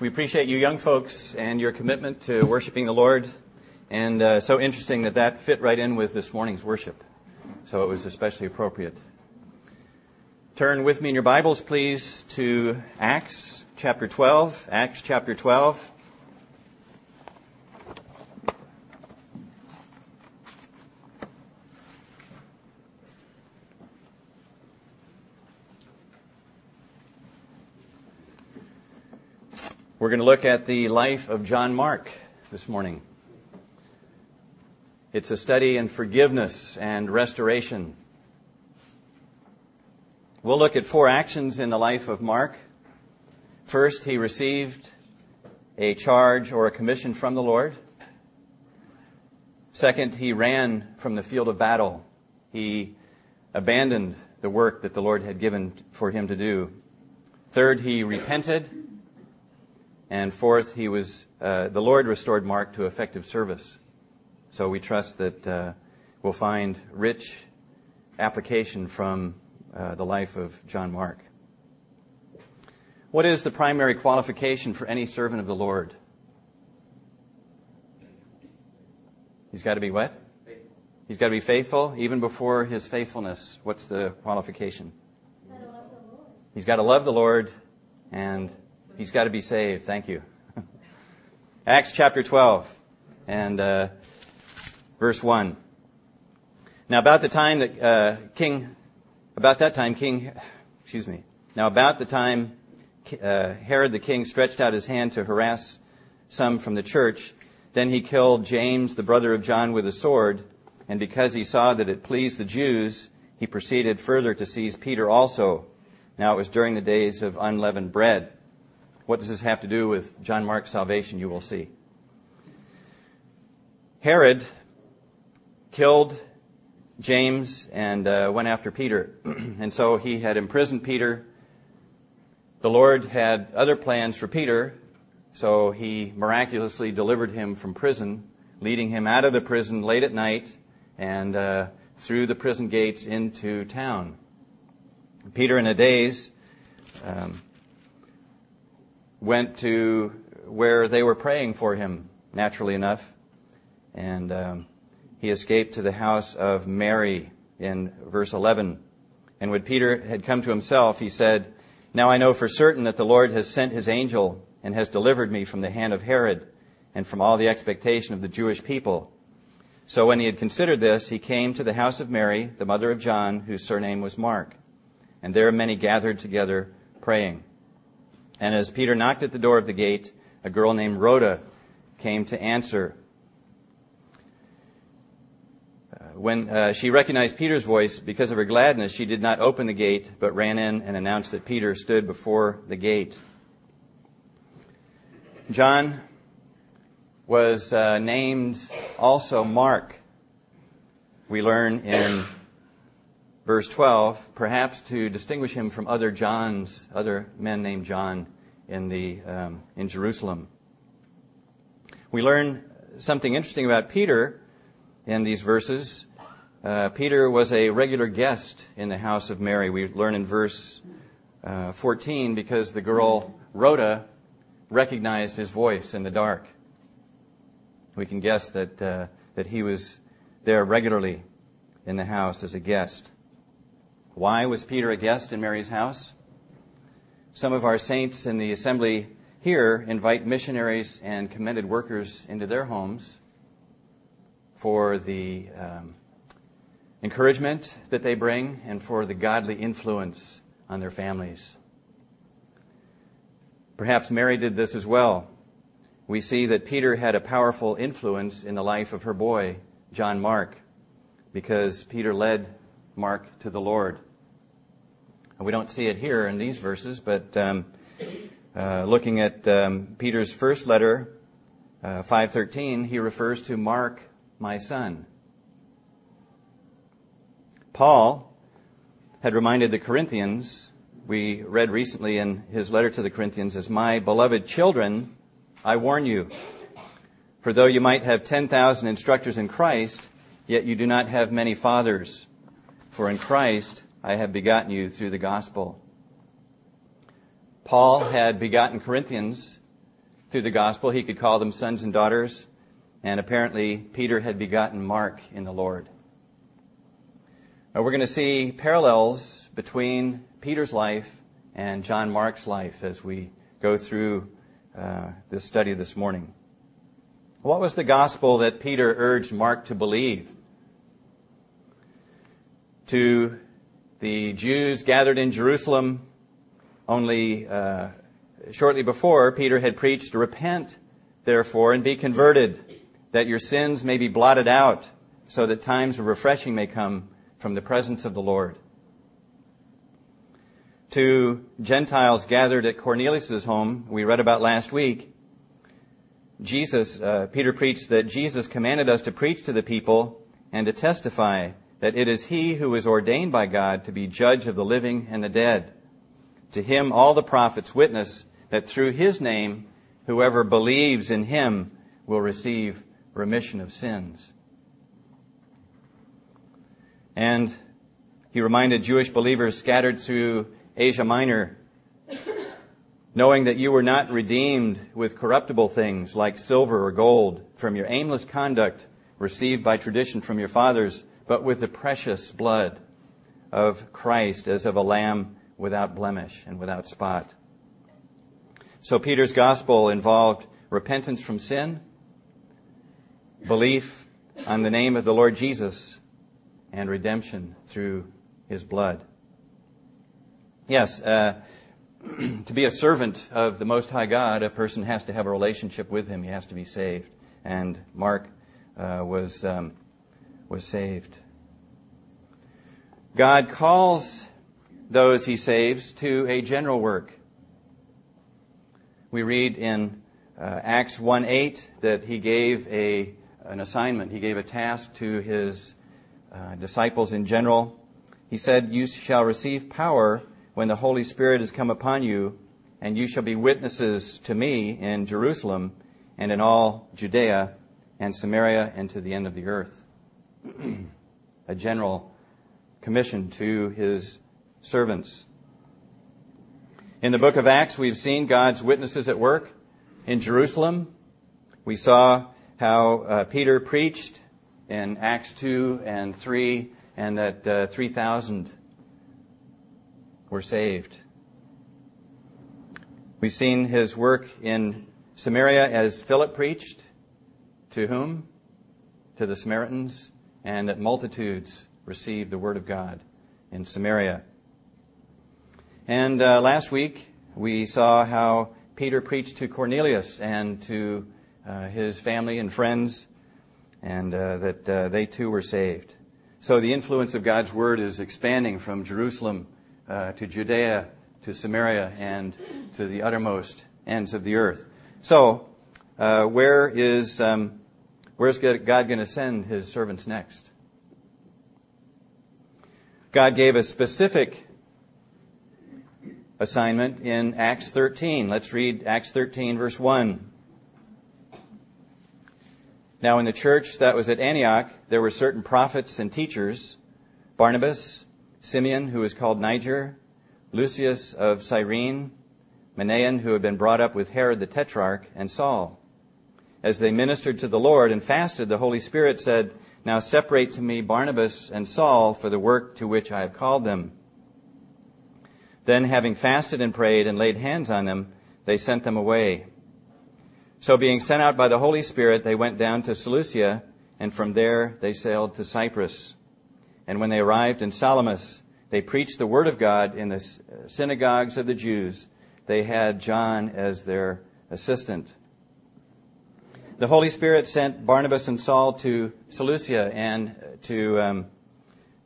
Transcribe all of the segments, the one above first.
We appreciate you young folks and your commitment to worshiping the Lord. And uh, so interesting that that fit right in with this morning's worship. So it was especially appropriate. Turn with me in your Bibles, please, to Acts chapter 12. Acts chapter 12. We're going to look at the life of John Mark this morning. It's a study in forgiveness and restoration. We'll look at four actions in the life of Mark. First, he received a charge or a commission from the Lord. Second, he ran from the field of battle. He abandoned the work that the Lord had given for him to do. Third, he repented. And fourth, he was, uh, the Lord restored Mark to effective service. So we trust that uh, we'll find rich application from uh, the life of John Mark. What is the primary qualification for any servant of the Lord? He's got to be what? Faithful. He's got to be faithful even before his faithfulness. What's the qualification? He's got to love the Lord and He's got to be saved. Thank you. Acts chapter 12 and uh, verse 1. Now, about the time that uh, King, about that time, King, excuse me. Now, about the time uh, Herod the king stretched out his hand to harass some from the church, then he killed James, the brother of John, with a sword. And because he saw that it pleased the Jews, he proceeded further to seize Peter also. Now, it was during the days of unleavened bread. What does this have to do with John Mark's salvation? You will see. Herod killed James and uh, went after Peter. and so he had imprisoned Peter. The Lord had other plans for Peter, so he miraculously delivered him from prison, leading him out of the prison late at night and uh, through the prison gates into town. Peter, in a daze, um, went to where they were praying for him, naturally enough. And um, he escaped to the house of Mary in verse 11. And when Peter had come to himself, he said, Now I know for certain that the Lord has sent his angel and has delivered me from the hand of Herod and from all the expectation of the Jewish people. So when he had considered this, he came to the house of Mary, the mother of John, whose surname was Mark. And there many gathered together praying. And as Peter knocked at the door of the gate, a girl named Rhoda came to answer. Uh, when uh, she recognized Peter's voice, because of her gladness, she did not open the gate, but ran in and announced that Peter stood before the gate. John was uh, named also Mark. We learn in verse 12, perhaps to distinguish him from other Johns, other men named John in, the, um, in Jerusalem. We learn something interesting about Peter in these verses. Uh, Peter was a regular guest in the house of Mary. We learn in verse uh, 14 because the girl Rhoda recognized his voice in the dark. We can guess that, uh, that he was there regularly in the house as a guest. Why was Peter a guest in Mary's house? Some of our saints in the assembly here invite missionaries and commended workers into their homes for the um, encouragement that they bring and for the godly influence on their families. Perhaps Mary did this as well. We see that Peter had a powerful influence in the life of her boy, John Mark, because Peter led Mark to the Lord. And We don't see it here in these verses, but um, uh, looking at um, Peter's first letter, uh, 5:13, he refers to Mark, my son. Paul had reminded the Corinthians, we read recently in his letter to the Corinthians, as my beloved children, I warn you. For though you might have 10,000 instructors in Christ, yet you do not have many fathers. For in Christ, I have begotten you through the gospel. Paul had begotten Corinthians through the gospel. He could call them sons and daughters. And apparently, Peter had begotten Mark in the Lord. Now, we're going to see parallels between Peter's life and John Mark's life as we go through uh, this study this morning. What was the gospel that Peter urged Mark to believe? To the Jews gathered in Jerusalem only uh, shortly before, Peter had preached, Repent, therefore, and be converted, that your sins may be blotted out, so that times of refreshing may come from the presence of the Lord. To Gentiles gathered at Cornelius' home, we read about last week, Jesus, uh, Peter preached that Jesus commanded us to preach to the people and to testify that it is he who is ordained by God to be judge of the living and the dead. To him all the prophets witness that through his name whoever believes in him will receive remission of sins. And he reminded Jewish believers scattered through Asia Minor knowing that you were not redeemed with corruptible things like silver or gold from your aimless conduct received by tradition from your fathers, but with the precious blood of Christ as of a lamb without blemish and without spot. So Peter's gospel involved repentance from sin, belief on the name of the Lord Jesus, and redemption through his blood. Yes, uh, to be a servant of the Most High God, a person has to have a relationship with Him. He has to be saved. And Mark uh, was, um, was saved. God calls those He saves to a general work. We read in uh, Acts 1 8 that He gave a, an assignment, He gave a task to His uh, disciples in general. He said, You shall receive power when the Holy Spirit has come upon you, and you shall be witnesses to me in Jerusalem and in all Judea and Samaria and to the end of the earth. A general commission to his servants. In the book of Acts, we've seen God's witnesses at work in Jerusalem. We saw how uh, Peter preached in Acts 2 and 3, and that uh, 3,000 were saved. We've seen his work in Samaria as Philip preached. To whom? To the Samaritans, and that multitudes received the word of God in Samaria. And uh, last week, we saw how Peter preached to Cornelius and to uh, his family and friends, and uh, that uh, they too were saved. So the influence of God's word is expanding from Jerusalem uh, to Judea, to Samaria, and to the uttermost ends of the earth. So, uh, where is um, where's God going to send His servants next? God gave a specific assignment in Acts 13. Let's read Acts 13, verse 1. Now, in the church that was at Antioch, there were certain prophets and teachers Barnabas, Simeon, who was called Niger, Lucius of Cyrene, Manaen, who had been brought up with Herod the Tetrarch, and Saul. As they ministered to the Lord and fasted, the Holy Spirit said, Now separate to me Barnabas and Saul for the work to which I have called them. Then, having fasted and prayed and laid hands on them, they sent them away. So, being sent out by the Holy Spirit, they went down to Seleucia, and from there they sailed to Cyprus. And when they arrived in Salamis, they preached the word of God in the synagogues of the Jews. They had John as their assistant. The Holy Spirit sent Barnabas and Saul to Seleucia and to, um,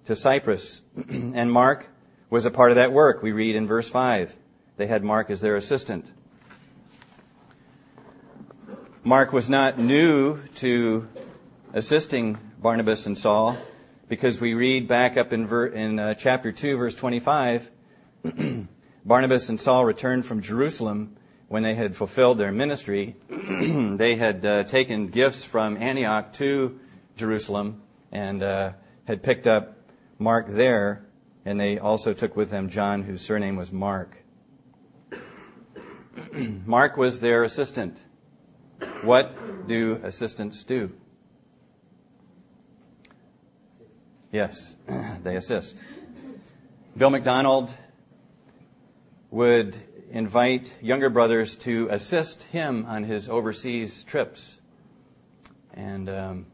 to Cyprus. and Mark was a part of that work. We read in verse 5. They had Mark as their assistant. Mark was not new to assisting Barnabas and Saul because we read back up in, ver- in uh, chapter 2, verse 25, Barnabas and Saul returned from Jerusalem when they had fulfilled their ministry. they had uh, taken gifts from Antioch to Jerusalem and uh, had picked up Mark there, and they also took with them John, whose surname was Mark. Mark was their assistant. What do assistants do? Yes, they assist. Bill MacDonald would invite younger brothers to assist him on his overseas trips. And um,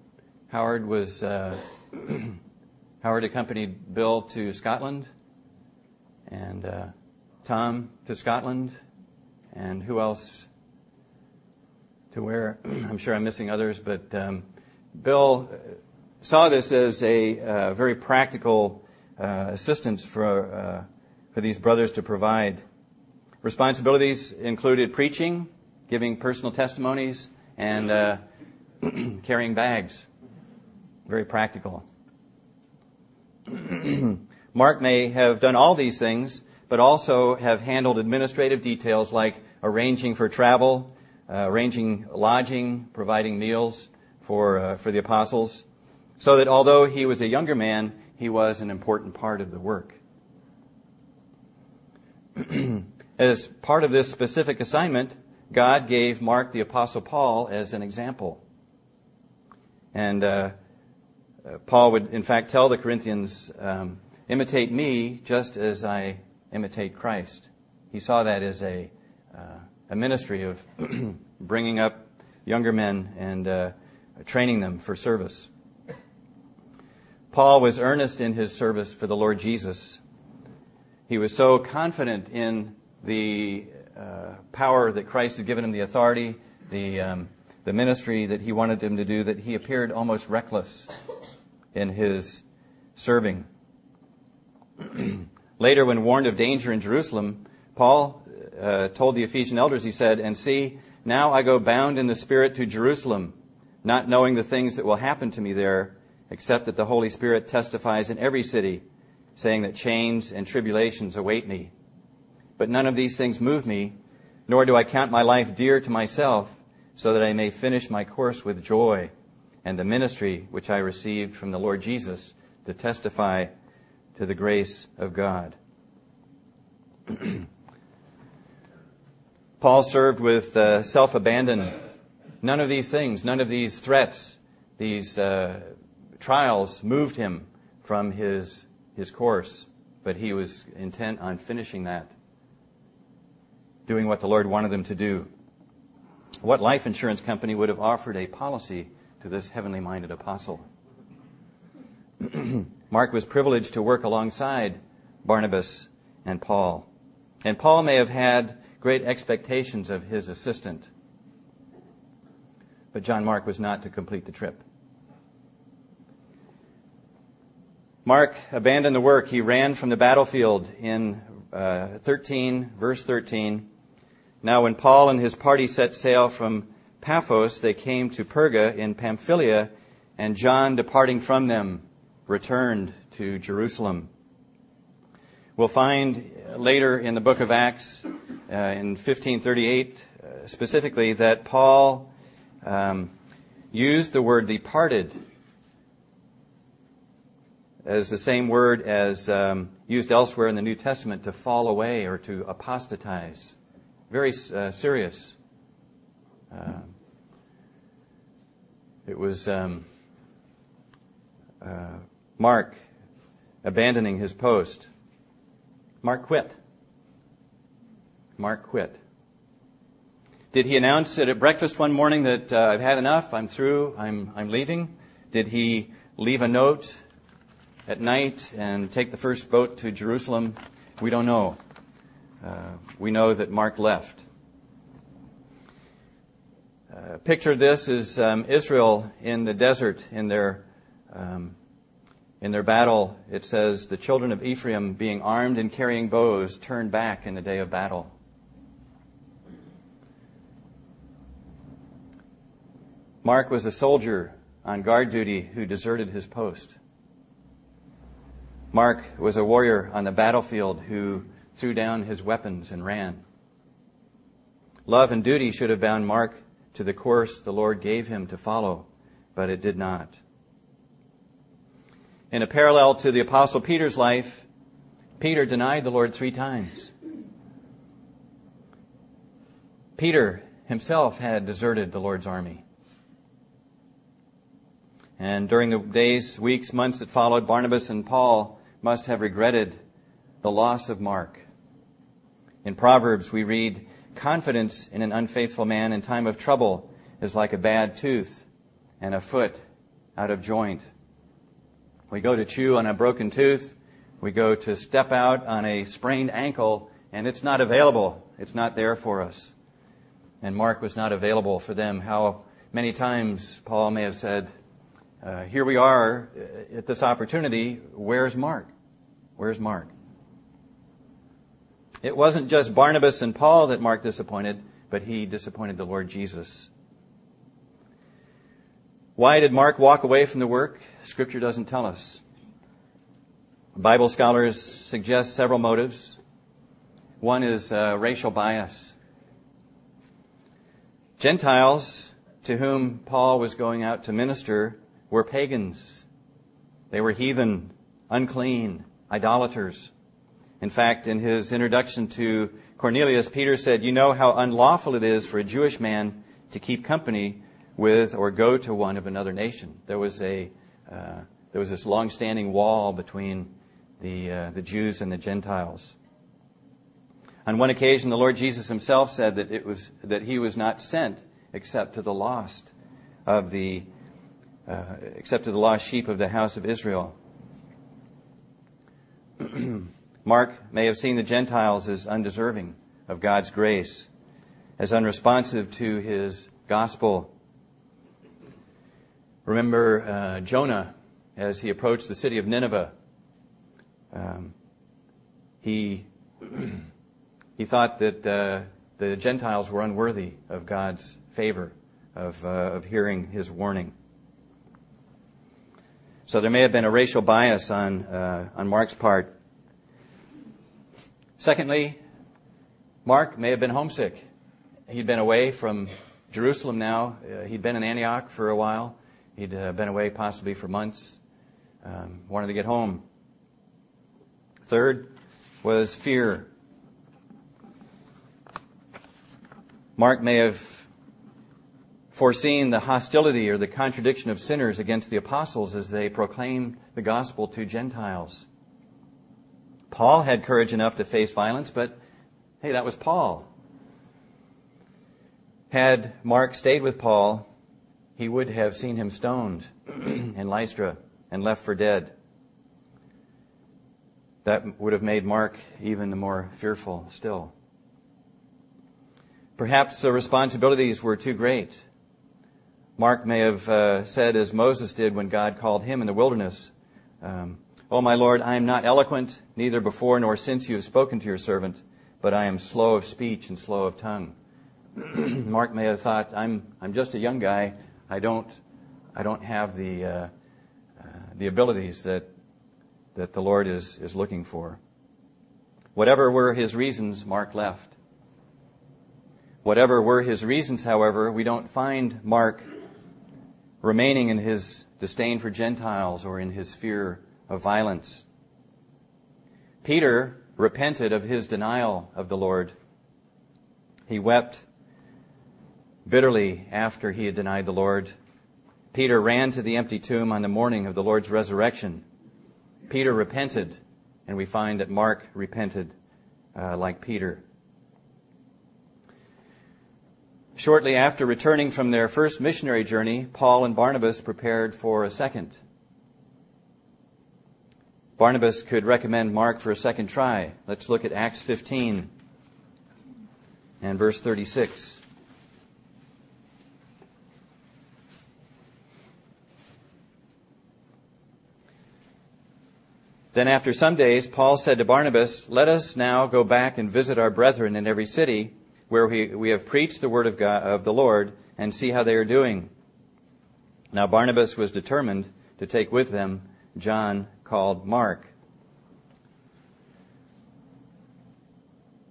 Howard was uh, Howard accompanied Bill to Scotland, and uh, Tom to Scotland, and who else to where? I'm sure I'm missing others, but um, Bill saw this as a uh, very practical uh, assistance for, uh, for these brothers to provide. Responsibilities included preaching, giving personal testimonies, and uh, carrying bags. Very practical. Mark may have done all these things, but also have handled administrative details like arranging for travel, uh, arranging lodging, providing meals for, uh, for the apostles, so that although he was a younger man, he was an important part of the work. as part of this specific assignment, God gave Mark the Apostle Paul as an example. And uh, uh, Paul would, in fact, tell the Corinthians, um, imitate me just as I imitate Christ. He saw that as a, uh, a ministry of bringing up younger men and uh, training them for service. Paul was earnest in his service for the Lord Jesus. He was so confident in the uh, power that Christ had given him, the authority, the, um, the ministry that he wanted him to do, that he appeared almost reckless in his serving. Later, when warned of danger in Jerusalem, Paul uh, told the Ephesian elders, he said, And see, now I go bound in the Spirit to Jerusalem, not knowing the things that will happen to me there except that the Holy Spirit testifies in every city, saying that chains and tribulations await me. But none of these things move me, nor do I count my life dear to myself, so that I may finish my course with joy and the ministry which I received from the Lord Jesus to testify to the grace of God. Paul served with uh, self abandon. None of these things, none of these threats, these uh, trials moved him from his, his course, but he was intent on finishing that, doing what the Lord wanted them to do. What life insurance company would have offered a policy to this heavenly minded apostle? Mark was privileged to work alongside Barnabas and Paul. And Paul may have had great expectations of his assistant, but John Mark was not to complete the trip. Mark abandoned the work. He ran from the battlefield in uh, 13, verse 13. Now, when Paul and his party set sail from Paphos, they came to Perga in Pamphylia, and John, departing from them, returned to Jerusalem. We'll find later in the book of Acts, uh, in 1538, uh, specifically, that Paul um, used the word departed as the same word as um, used elsewhere in the New Testament to fall away or to apostatize. Very uh, serious. Uh, it was um, uh, Mark abandoning his post. Mark quit. Mark quit. Did he announce it at breakfast one morning that uh, I've had enough, I'm through, I'm, I'm leaving? Did he leave a note at night and take the first boat to Jerusalem? We don't know. Uh, we know that Mark left. Uh, picture this is um, Israel in the desert in their um, in their battle. It says the children of Ephraim, being armed and carrying bows, turned back in the day of battle. Mark was a soldier on guard duty who deserted his post. Mark was a warrior on the battlefield who threw down his weapons and ran. Love and duty should have bound Mark to the course the Lord gave him to follow, but it did not. In a parallel to the Apostle Peter's life, Peter denied the Lord three times. Peter himself had deserted the Lord's army. And during the days, weeks, months that followed, Barnabas and Paul must have regretted the loss of Mark. In Proverbs, we read, Confidence in an unfaithful man in time of trouble is like a bad tooth and a foot out of joint. We go to chew on a broken tooth. We go to step out on a sprained ankle, and it's not available. It's not there for us. And Mark was not available for them. How many times Paul may have said, uh, Here we are at this opportunity. Where's Mark? Where's Mark? It wasn't just Barnabas and Paul that Mark disappointed, but he disappointed the Lord Jesus. Why did Mark walk away from the work? Scripture doesn't tell us. Bible scholars suggest several motives. One is uh, racial bias. Gentiles to whom Paul was going out to minister were pagans. They were heathen, unclean, idolaters. In fact, in his introduction to Cornelius, Peter said, You know how unlawful it is for a Jewish man to keep company with or go to one of another nation. There was a uh, there was this long-standing wall between the uh, the Jews and the Gentiles. On one occasion, the Lord Jesus Himself said that it was that He was not sent except to the lost of the uh, except to the lost sheep of the house of Israel. Mark may have seen the Gentiles as undeserving of God's grace, as unresponsive to his gospel. Remember uh, Jonah as he approached the city of Nineveh. Um, he, he thought that uh, the Gentiles were unworthy of God's favor, of, uh, of hearing his warning. So there may have been a racial bias on, uh, on Mark's part. Secondly, Mark may have been homesick. He'd been away from Jerusalem now. Uh, he'd been in Antioch for a while. He'd uh, been away possibly for months. Um, wanted to get home. Third was fear. Mark may have foreseen the hostility or the contradiction of sinners against the apostles as they proclaimed the gospel to Gentiles. Paul had courage enough to face violence, but hey, that was Paul. Had Mark stayed with Paul, he would have seen him stoned in Lystra and left for dead. That would have made Mark even more fearful still. Perhaps the responsibilities were too great. Mark may have uh, said, as Moses did when God called him in the wilderness, um, O my Lord, I am not eloquent, neither before nor since you have spoken to your servant, but I am slow of speech and slow of tongue. Mark may have thought, I'm, I'm just a young guy. I don't, I don't have the, uh, uh, the abilities that, that the Lord is, is looking for. Whatever were his reasons, Mark left. Whatever were his reasons, however, we don't find Mark remaining in his disdain for Gentiles or in his fear of violence. Peter repented of his denial of the Lord. He wept bitterly after he had denied the Lord. Peter ran to the empty tomb on the morning of the Lord's resurrection. Peter repented, and we find that Mark repented uh, like Peter. Shortly after returning from their first missionary journey, Paul and Barnabas prepared for a second. Barnabas could recommend Mark for a second try. Let's look at Acts 15 and verse 36. Then after some days, Paul said to Barnabas, Let us now go back and visit our brethren in every city where we, we have preached the word of, God, of the Lord and see how they are doing. Now Barnabas was determined to take with them John called Mark.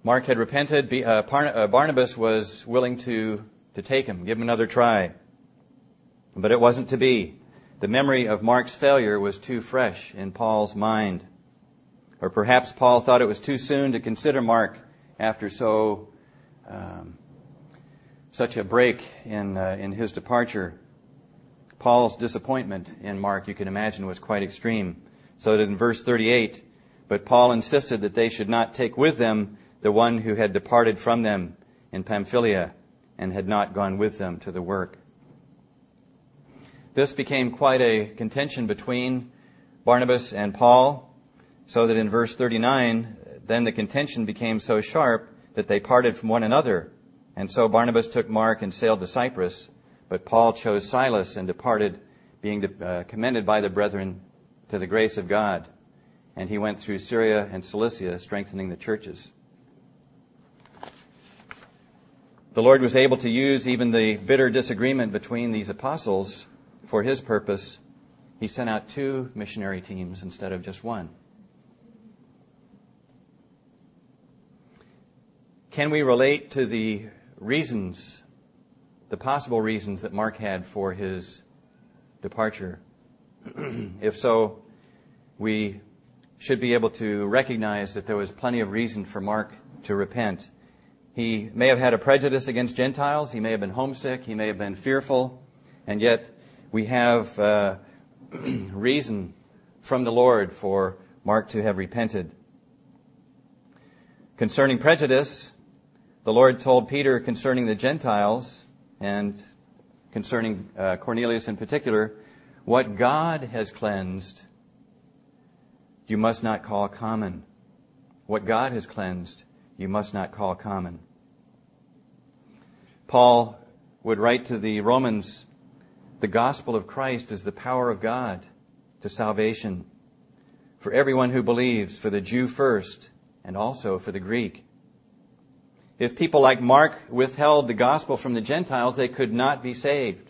Mark had repented. Uh, uh, Barnabas was willing to, to take him, give him another try. But it wasn't to be. The memory of Mark's failure was too fresh in Paul's mind. Or perhaps Paul thought it was too soon to consider Mark after so, um, such a break in, uh, in his departure. Paul's disappointment in Mark, you can imagine, was quite extreme. So that in verse 38, but Paul insisted that they should not take with them the one who had departed from them in Pamphylia and had not gone with them to the work. This became quite a contention between Barnabas and Paul, so that in verse 39, then the contention became so sharp that they parted from one another. And so Barnabas took Mark and sailed to Cyprus, but Paul chose Silas and departed, being uh, commended by the brethren to the grace of God. And he went through Syria and Cilicia, strengthening the churches. The Lord was able to use even the bitter disagreement between these apostles for his purpose. He sent out two missionary teams instead of just one. Can we relate to the reasons, the possible reasons that Mark had for his departure? if so, we should be able to recognize that there was plenty of reason for Mark to repent. He may have had a prejudice against Gentiles. He may have been homesick. He may have been fearful. And yet, we have uh, reason from the Lord for Mark to have repented. Concerning prejudice, the Lord told Peter concerning the Gentiles and concerning uh, Cornelius in particular, what God has cleansed, you must not call common. What God has cleansed, you must not call common. Paul would write to the Romans, the gospel of Christ is the power of God to salvation for everyone who believes, for the Jew first, and also for the Greek. If people like Mark withheld the gospel from the Gentiles, they could not be saved.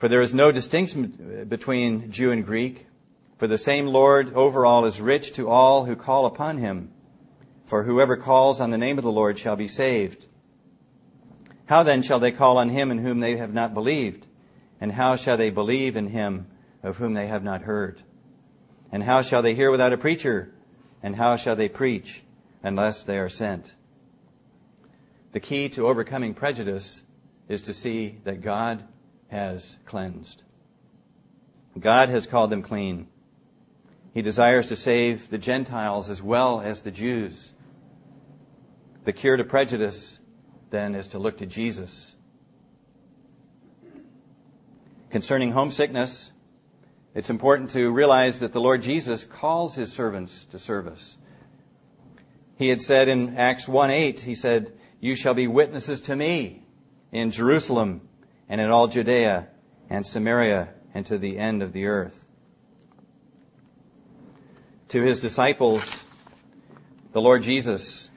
For there is no distinction between Jew and Greek, for the same Lord over all is rich to all who call upon him. For whoever calls on the name of the Lord shall be saved. How then shall they call on him in whom they have not believed? And how shall they believe in him of whom they have not heard? And how shall they hear without a preacher? And how shall they preach unless they are sent. The key to overcoming prejudice is to see that God has cleansed. God has called them clean. He desires to save the Gentiles as well as the Jews. The cure to prejudice, then, is to look to Jesus. Concerning homesickness, it's important to realize that the Lord Jesus calls his servants to service. He had said in Acts 1 8, he said, You shall be witnesses to me in Jerusalem and in all Judea and Samaria and to the end of the earth. To his disciples, the Lord Jesus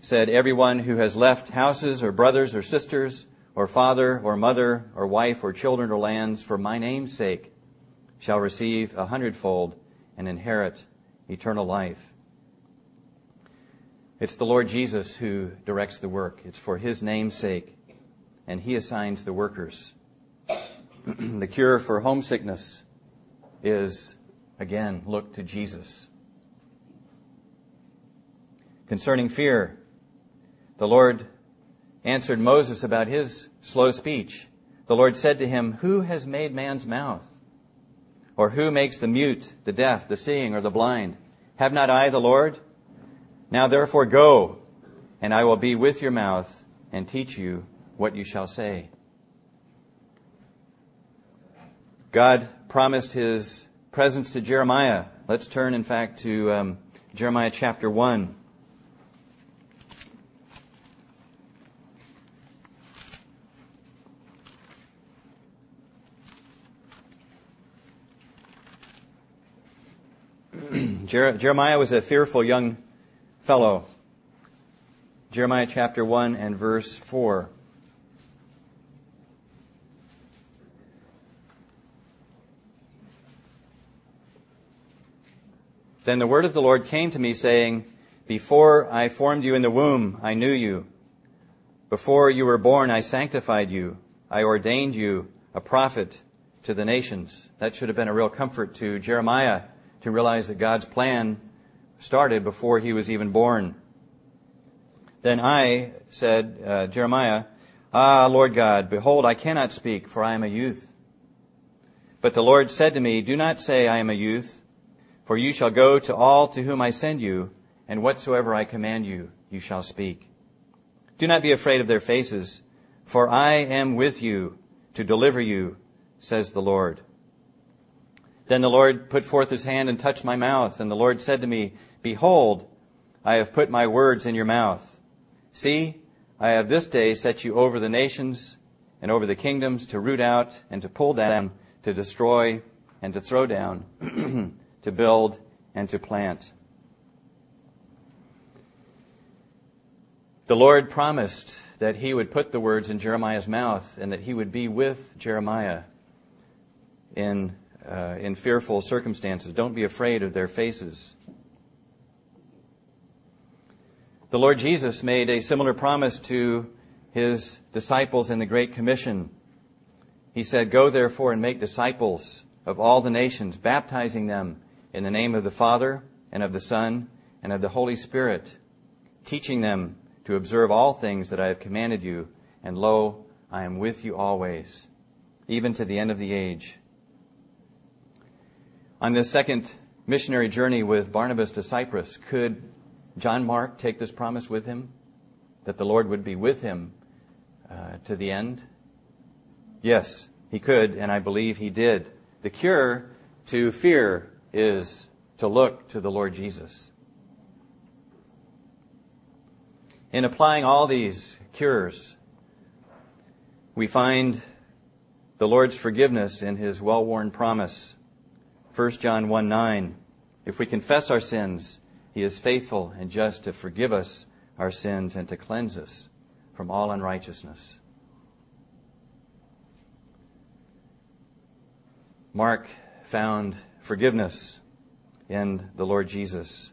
said, Everyone who has left houses or brothers or sisters or father or mother or wife or children or lands for my name's sake shall receive a hundredfold and inherit eternal life. It's the Lord Jesus who directs the work. It's for His name's sake, and He assigns the workers. the cure for homesickness is, again, look to Jesus. Concerning fear, the Lord answered Moses about his slow speech. The Lord said to him, Who has made man's mouth? Or who makes the mute, the deaf, the seeing, or the blind? Have not I the Lord? Now therefore go, and I will be with your mouth and teach you what you shall say. God promised his presence to Jeremiah. Let's turn, in fact, to um, Jeremiah chapter 1. Jeremiah was a fearful young fellow. Jeremiah chapter 1 and verse 4. Then the word of the Lord came to me, saying, Before I formed you in the womb, I knew you. Before you were born, I sanctified you. I ordained you a prophet to the nations. That should have been a real comfort to Jeremiah to realize that God's plan started before he was even born. Then I said, uh, Jeremiah, Ah, Lord God, behold, I cannot speak, for I am a youth. But the Lord said to me, Do not say, I am a youth, for you shall go to all to whom I send you, and whatsoever I command you, you shall speak. Do not be afraid of their faces, for I am with you to deliver you, says the Lord. Then the Lord put forth his hand and touched my mouth, and the Lord said to me, Behold, I have put my words in your mouth. See, I have this day set you over the nations and over the kingdoms to root out and to pull down, to destroy and to throw down, to build and to plant. The Lord promised that he would put the words in Jeremiah's mouth and that he would be with Jeremiah in, uh, in fearful circumstances. Don't be afraid of their faces. The Lord Jesus made a similar promise to his disciples in the Great Commission. He said, Go therefore and make disciples of all the nations, baptizing them in the name of the Father and of the Son and of the Holy Spirit, teaching them to observe all things that I have commanded you. And lo, I am with you always, even to the end of the age. On this second missionary journey with Barnabas to Cyprus, could John Mark take this promise with him that the Lord would be with him uh, to the end? Yes, he could, and I believe he did. The cure to fear is to look to the Lord Jesus. In applying all these cures, we find the Lord's forgiveness in his well worn promise. 1 John 1 9. If we confess our sins, he is faithful and just to forgive us our sins and to cleanse us from all unrighteousness. Mark found forgiveness in the Lord Jesus.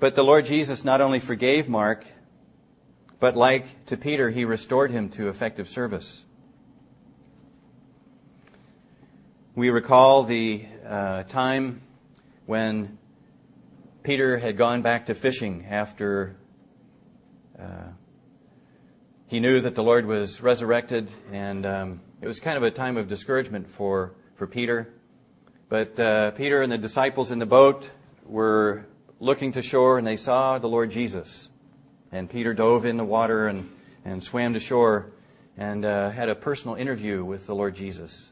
But the Lord Jesus not only forgave Mark, but like to Peter, he restored him to effective service. We recall the uh, time when Peter had gone back to fishing after uh, he knew that the Lord was resurrected, and um, it was kind of a time of discouragement for, for Peter. But uh, Peter and the disciples in the boat were looking to shore, and they saw the Lord Jesus. And Peter dove in the water and, and swam to shore and uh, had a personal interview with the Lord Jesus.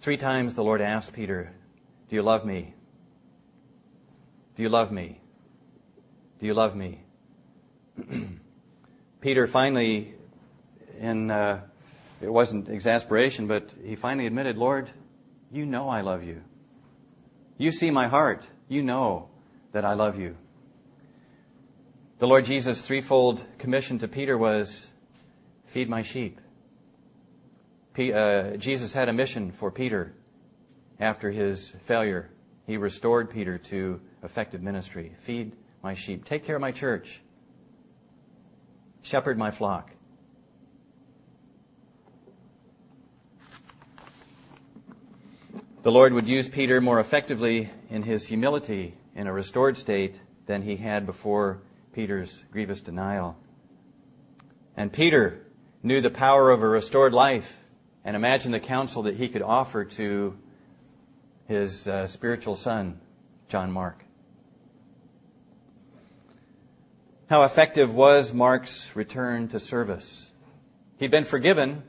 Three times the Lord asked Peter, Do you love me? Do you love me? Do you love me? Peter finally, in uh, it wasn't exasperation, but he finally admitted, Lord, you know I love you. You see my heart. You know that I love you. The Lord Jesus' threefold commission to Peter was feed my sheep. P- uh, Jesus had a mission for Peter after his failure. He restored Peter to effective ministry. Feed my sheep. Take care of my church. Shepherd my flock. The Lord would use Peter more effectively in his humility in a restored state than he had before Peter's grievous denial. And Peter knew the power of a restored life and imagined the counsel that he could offer to his uh, spiritual son, John Mark. How effective was Mark's return to service? He'd been forgiven.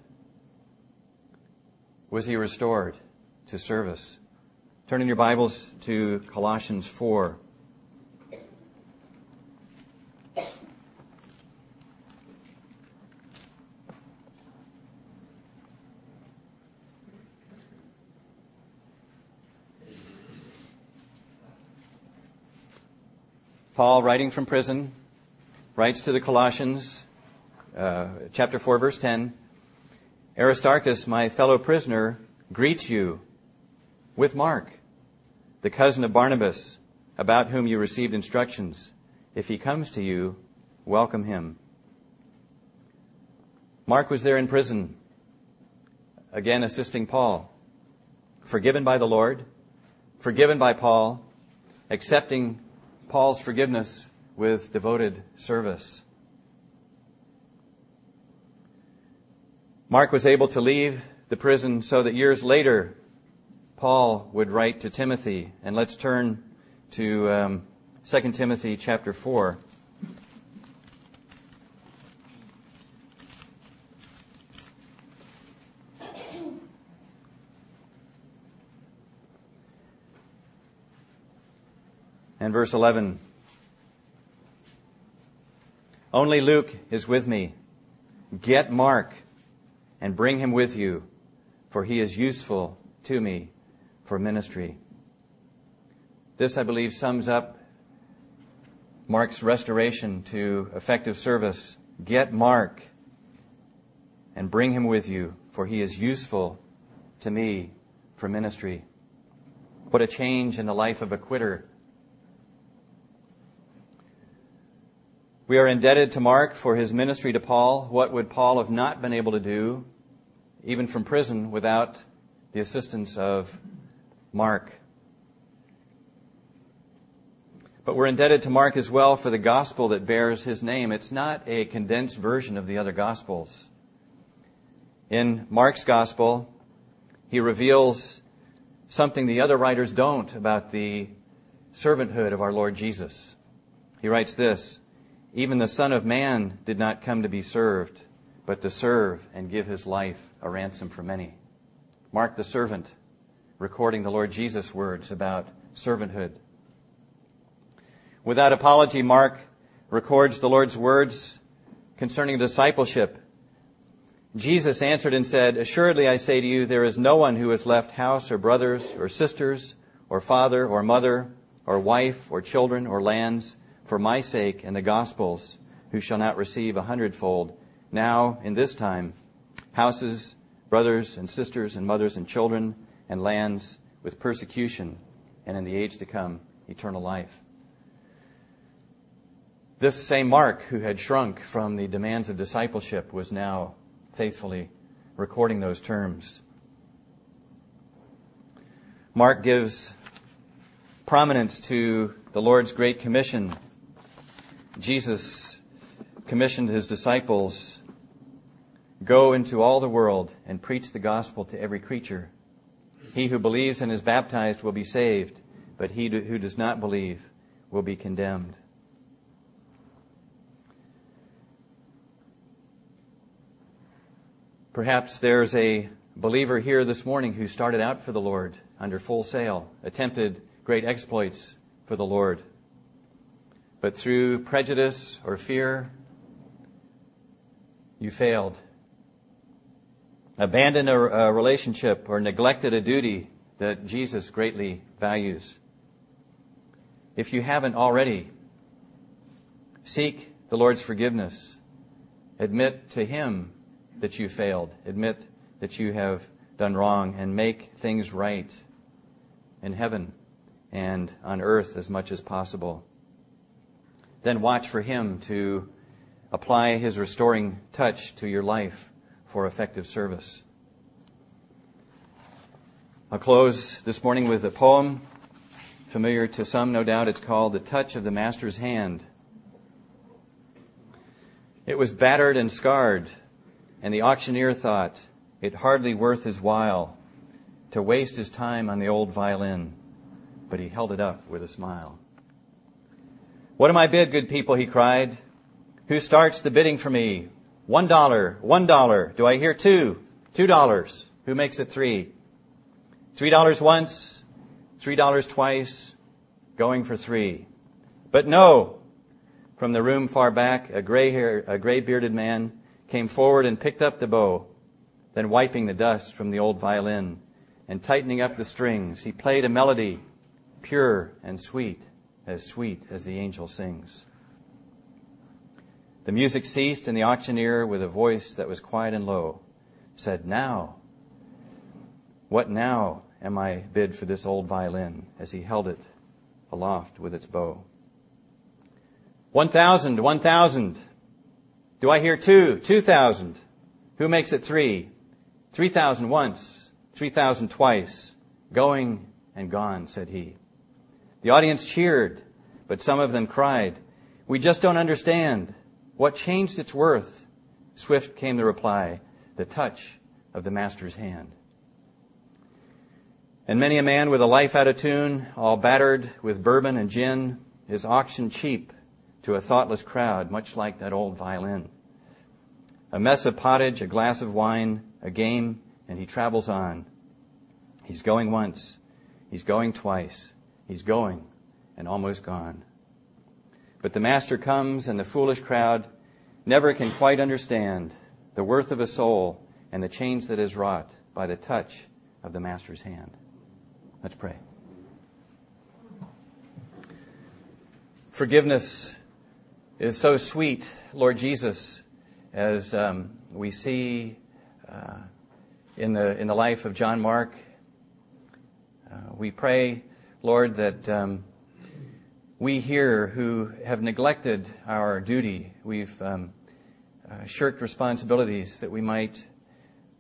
Was he restored to service? Turn in your Bibles to Colossians 4. Paul, writing from prison, writes to the Colossians, uh, chapter 4, verse 10 Aristarchus, my fellow prisoner, greets you with Mark, the cousin of Barnabas, about whom you received instructions. If he comes to you, welcome him. Mark was there in prison, again assisting Paul, forgiven by the Lord, forgiven by Paul, accepting Paul's forgiveness with devoted service. Mark was able to leave the prison so that years later, Paul would write to Timothy. And let's turn to um, 2 Timothy chapter 4. And verse 11. Only Luke is with me. Get Mark and bring him with you, for he is useful to me for ministry. This, I believe, sums up Mark's restoration to effective service. Get Mark and bring him with you, for he is useful to me for ministry. What a change in the life of a quitter. We are indebted to Mark for his ministry to Paul. What would Paul have not been able to do, even from prison, without the assistance of Mark? But we're indebted to Mark as well for the gospel that bears his name. It's not a condensed version of the other gospels. In Mark's gospel, he reveals something the other writers don't about the servanthood of our Lord Jesus. He writes this Even the Son of Man did not come to be served, but to serve and give his life a ransom for many. Mark the servant, recording the Lord Jesus' words about servanthood. Without apology, Mark records the Lord's words concerning discipleship. Jesus answered and said, Assuredly I say to you, there is no one who has left house or brothers or sisters or father or mother or wife or children or lands for my sake and the gospel's who shall not receive a hundredfold now in this time houses, brothers and sisters and mothers and children and lands with persecution and in the age to come eternal life. This same Mark, who had shrunk from the demands of discipleship, was now faithfully recording those terms. Mark gives prominence to the Lord's Great Commission. Jesus commissioned his disciples Go into all the world and preach the gospel to every creature. He who believes and is baptized will be saved, but he who does not believe will be condemned. Perhaps there's a believer here this morning who started out for the Lord under full sail, attempted great exploits for the Lord. But through prejudice or fear, you failed. Abandoned a, a relationship or neglected a duty that Jesus greatly values. If you haven't already, seek the Lord's forgiveness. Admit to Him that you failed. Admit that you have done wrong and make things right in heaven and on earth as much as possible. Then watch for Him to apply His restoring touch to your life for effective service. I'll close this morning with a poem familiar to some, no doubt. It's called The Touch of the Master's Hand. It was battered and scarred and the auctioneer thought it hardly worth his while to waste his time on the old violin, but he held it up with a smile. What am I bid, good people? he cried. Who starts the bidding for me? One dollar, one dollar. Do I hear two? Two dollars. Who makes it three? Three dollars once, three dollars twice, going for three. But no! From the room far back, a gray hair, a gray bearded man came forward and picked up the bow. Then, wiping the dust from the old violin and tightening up the strings, he played a melody pure and sweet, as sweet as the angel sings. The music ceased, and the auctioneer, with a voice that was quiet and low, said, Now, what now am I bid for this old violin? as he held it aloft with its bow. One thousand, one thousand, do I hear two? Two thousand. Who makes it three? Three thousand once, three thousand twice. Going and gone, said he. The audience cheered, but some of them cried, We just don't understand. What changed its worth? Swift came the reply the touch of the Master's hand. And many a man with a life out of tune, all battered with bourbon and gin, is auctioned cheap to a thoughtless crowd, much like that old violin. A mess of pottage, a glass of wine, a game, and he travels on. He's going once, he's going twice, he's going and almost gone. But the Master comes, and the foolish crowd never can quite understand the worth of a soul and the change that is wrought by the touch of the Master's hand. Let's pray. Forgiveness is so sweet, Lord Jesus, as um, we see uh, in, the, in the life of John Mark. Uh, we pray, Lord, that um, we here who have neglected our duty, we've um, uh, shirked responsibilities, that we might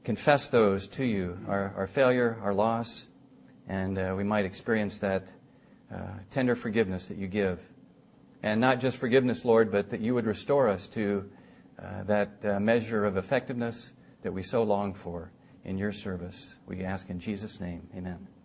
confess those to you, our, our failure, our loss, and uh, we might experience that uh, tender forgiveness that you give. And not just forgiveness, Lord, but that you would restore us to uh, that uh, measure of effectiveness that we so long for in your service. We ask in Jesus' name. Amen.